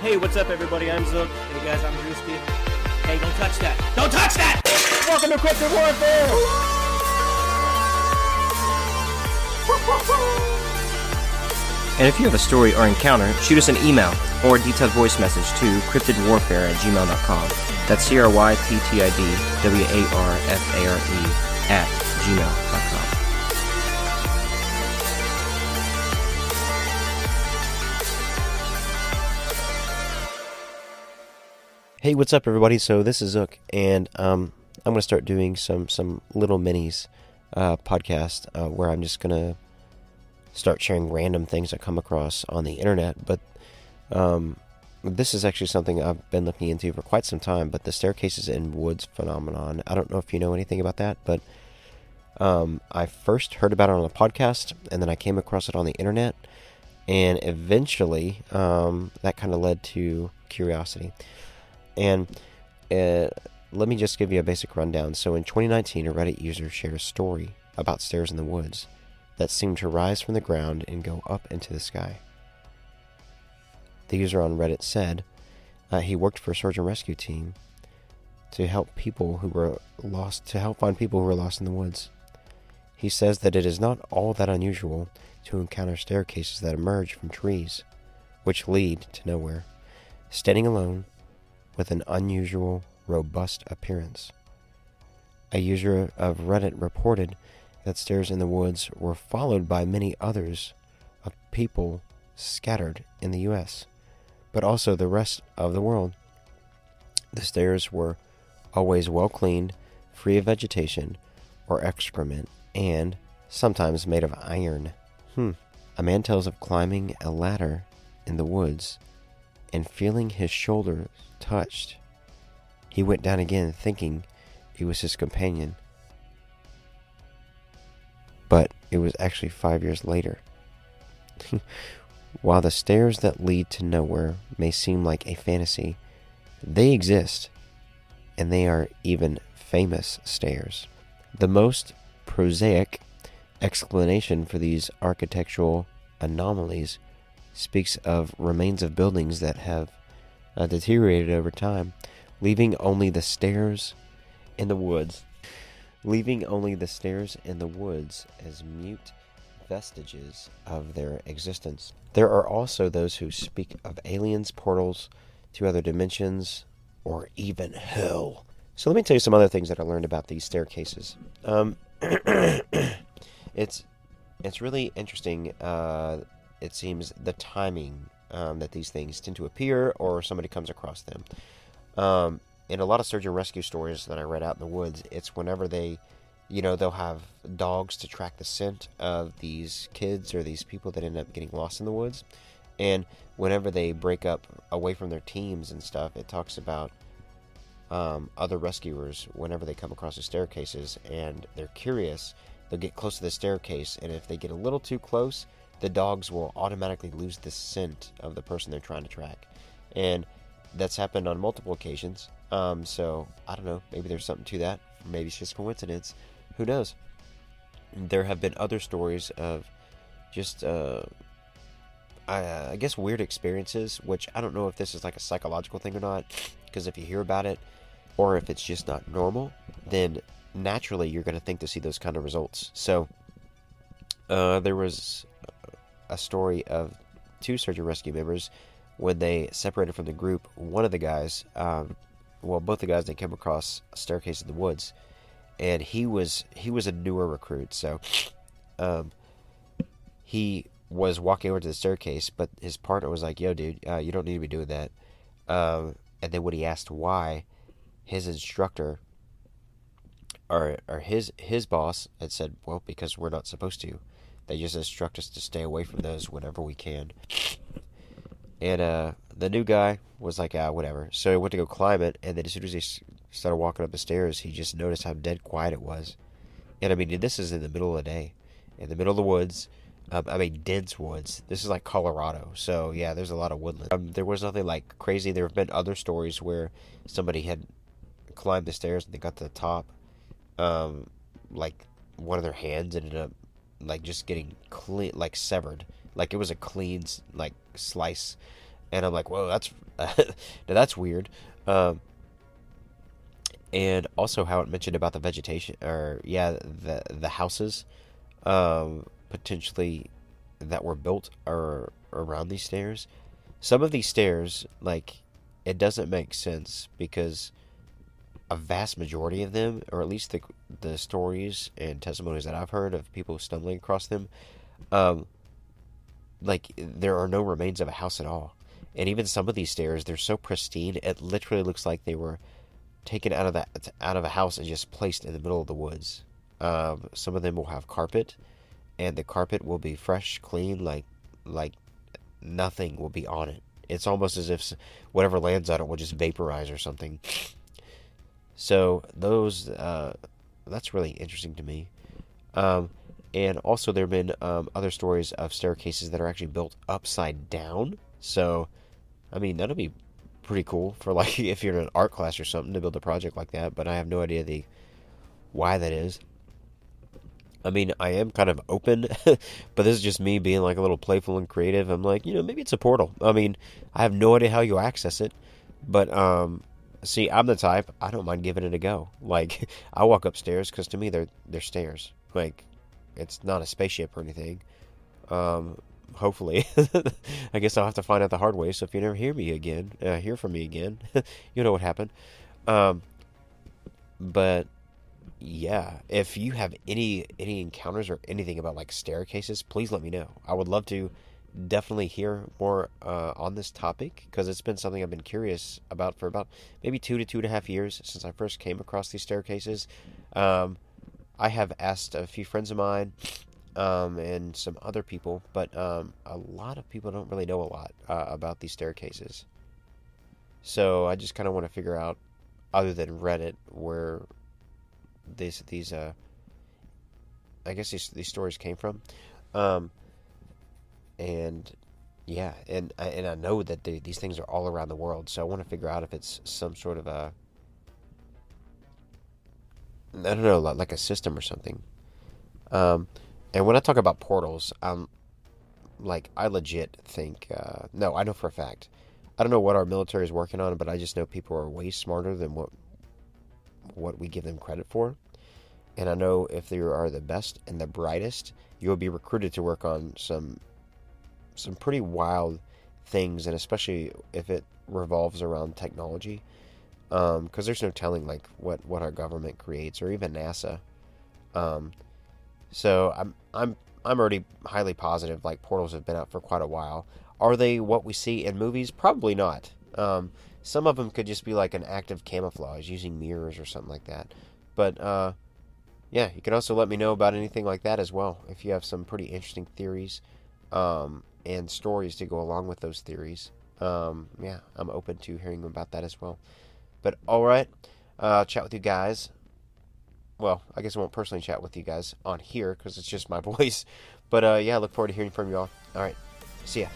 Hey, what's up, everybody? I'm Zook. Hey guys, I'm Drewski. Hey, don't touch that! Don't touch that! Welcome to Cryptid Warfare! And if you have a story or encounter, shoot us an email or a detailed voice message to cryptidwarfare at gmail.com. That's C R Y P T I D W A R F A R E at gmail.com. Hey, what's up, everybody? So this is Zook, and um, I'm to start doing some some little minis uh, podcast uh, where I'm just to start sharing random things I come across on the internet. But um, this is actually something I've been looking into for quite some time. But the staircases in woods phenomenon. I don't know if you know anything about that, but um, I first heard about it on a podcast, and then I came across it on the internet, and eventually um, that kind of led to curiosity. And uh, let me just give you a basic rundown. So in 2019, a Reddit user shared a story about stairs in the woods that seemed to rise from the ground and go up into the sky. The user on Reddit said uh, he worked for a search and rescue team to help people who were lost, to help find people who were lost in the woods. He says that it is not all that unusual to encounter staircases that emerge from trees, which lead to nowhere. Standing alone, with an unusual, robust appearance. A user of Reddit reported that stairs in the woods were followed by many others of people scattered in the U.S., but also the rest of the world. The stairs were always well cleaned, free of vegetation or excrement, and sometimes made of iron. Hmm. A man tells of climbing a ladder in the woods and feeling his shoulder touched. He went down again, thinking it was his companion. But it was actually five years later. While the stairs that lead to nowhere may seem like a fantasy, they exist, and they are even famous stairs. The most prosaic explanation for these architectural anomalies speaks of remains of buildings that have uh, deteriorated over time, leaving only the stairs in the woods, leaving only the stairs in the woods as mute vestiges of their existence. There are also those who speak of aliens, portals to other dimensions, or even hell. So let me tell you some other things that I learned about these staircases. Um, it's it's really interesting. Uh, it seems the timing um, that these things tend to appear or somebody comes across them. Um, in a lot of search and rescue stories that I read out in the woods, it's whenever they, you know, they'll have dogs to track the scent of these kids or these people that end up getting lost in the woods. And whenever they break up away from their teams and stuff, it talks about um, other rescuers whenever they come across the staircases and they're curious, they'll get close to the staircase, and if they get a little too close, the dogs will automatically lose the scent of the person they're trying to track. And that's happened on multiple occasions. Um, so I don't know. Maybe there's something to that. Maybe it's just coincidence. Who knows? There have been other stories of just, uh, I, I guess, weird experiences, which I don't know if this is like a psychological thing or not. Because if you hear about it, or if it's just not normal, then naturally you're going to think to see those kind of results. So uh, there was a story of two search and rescue members when they separated from the group. One of the guys, um, well, both the guys, they came across a staircase in the woods, and he was he was a newer recruit, so um, he was walking over to the staircase, but his partner was like, "Yo, dude, uh, you don't need to be doing that." Um, and then when he asked why, his instructor or or his his boss had said, "Well, because we're not supposed to." They just instruct us to stay away from those whenever we can. And uh, the new guy was like, ah, whatever. So he went to go climb it, and then as soon as he started walking up the stairs, he just noticed how dead quiet it was. And I mean, this is in the middle of the day, in the middle of the woods. Um, I mean, dense woods. This is like Colorado, so yeah, there's a lot of woodland. Um, there was nothing like crazy. There have been other stories where somebody had climbed the stairs and they got to the top. Um, like one of their hands ended up like just getting clean, like severed, like it was a clean like slice, and I'm like, whoa, that's now that's weird. Um, and also how it mentioned about the vegetation, or yeah, the the houses, um, potentially that were built or around these stairs. Some of these stairs, like, it doesn't make sense because a vast majority of them, or at least the the stories and testimonies that I've heard of people stumbling across them, um, like there are no remains of a house at all. And even some of these stairs, they're so pristine, it literally looks like they were taken out of that out of a house and just placed in the middle of the woods. Um, some of them will have carpet, and the carpet will be fresh, clean, like like nothing will be on it. It's almost as if whatever lands on it will just vaporize or something. So those uh, that's really interesting to me. Um, and also there have been um, other stories of staircases that are actually built upside down. So, I mean that'll be pretty cool for like if you're in an art class or something to build a project like that. But I have no idea the why that is. I mean, I am kind of open, but this is just me being like a little playful and creative. I'm like, you know, maybe it's a portal. I mean, I have no idea how you access it, but um, see, I'm the type I don't mind giving it a go. Like, I walk upstairs because to me they're they're stairs. Like, it's not a spaceship or anything. Um, hopefully, I guess I'll have to find out the hard way. So if you never hear me again, uh, hear from me again, you know what happened. Um, but yeah, if you have any any encounters or anything about like staircases, please let me know. I would love to definitely hear more uh, on this topic because it's been something I've been curious about for about maybe two to two and a half years since I first came across these staircases. Um, I have asked a few friends of mine um, and some other people, but um, a lot of people don't really know a lot uh, about these staircases. So I just kind of want to figure out, other than Reddit, where these these uh, I guess these these stories came from. Um, and yeah, and I, and I know that they, these things are all around the world, so I want to figure out if it's some sort of a I don't know, like a system or something. Um, and when I talk about portals, I'm like I legit think uh, no, I know for a fact. I don't know what our military is working on, but I just know people are way smarter than what what we give them credit for. And I know if they are the best and the brightest, you will be recruited to work on some some pretty wild things, and especially if it revolves around technology, because um, there's no telling like what what our government creates or even NASA. Um, so I'm I'm I'm already highly positive. Like portals have been out for quite a while. Are they what we see in movies? Probably not. Um, some of them could just be like an act of camouflage using mirrors or something like that. But uh, yeah, you can also let me know about anything like that as well. If you have some pretty interesting theories um, and stories to go along with those theories, um, yeah, I'm open to hearing about that as well. But all right, uh, chat with you guys. Well, I guess I won't personally chat with you guys on here because it's just my voice. But uh, yeah, I look forward to hearing from you all. All right, see ya.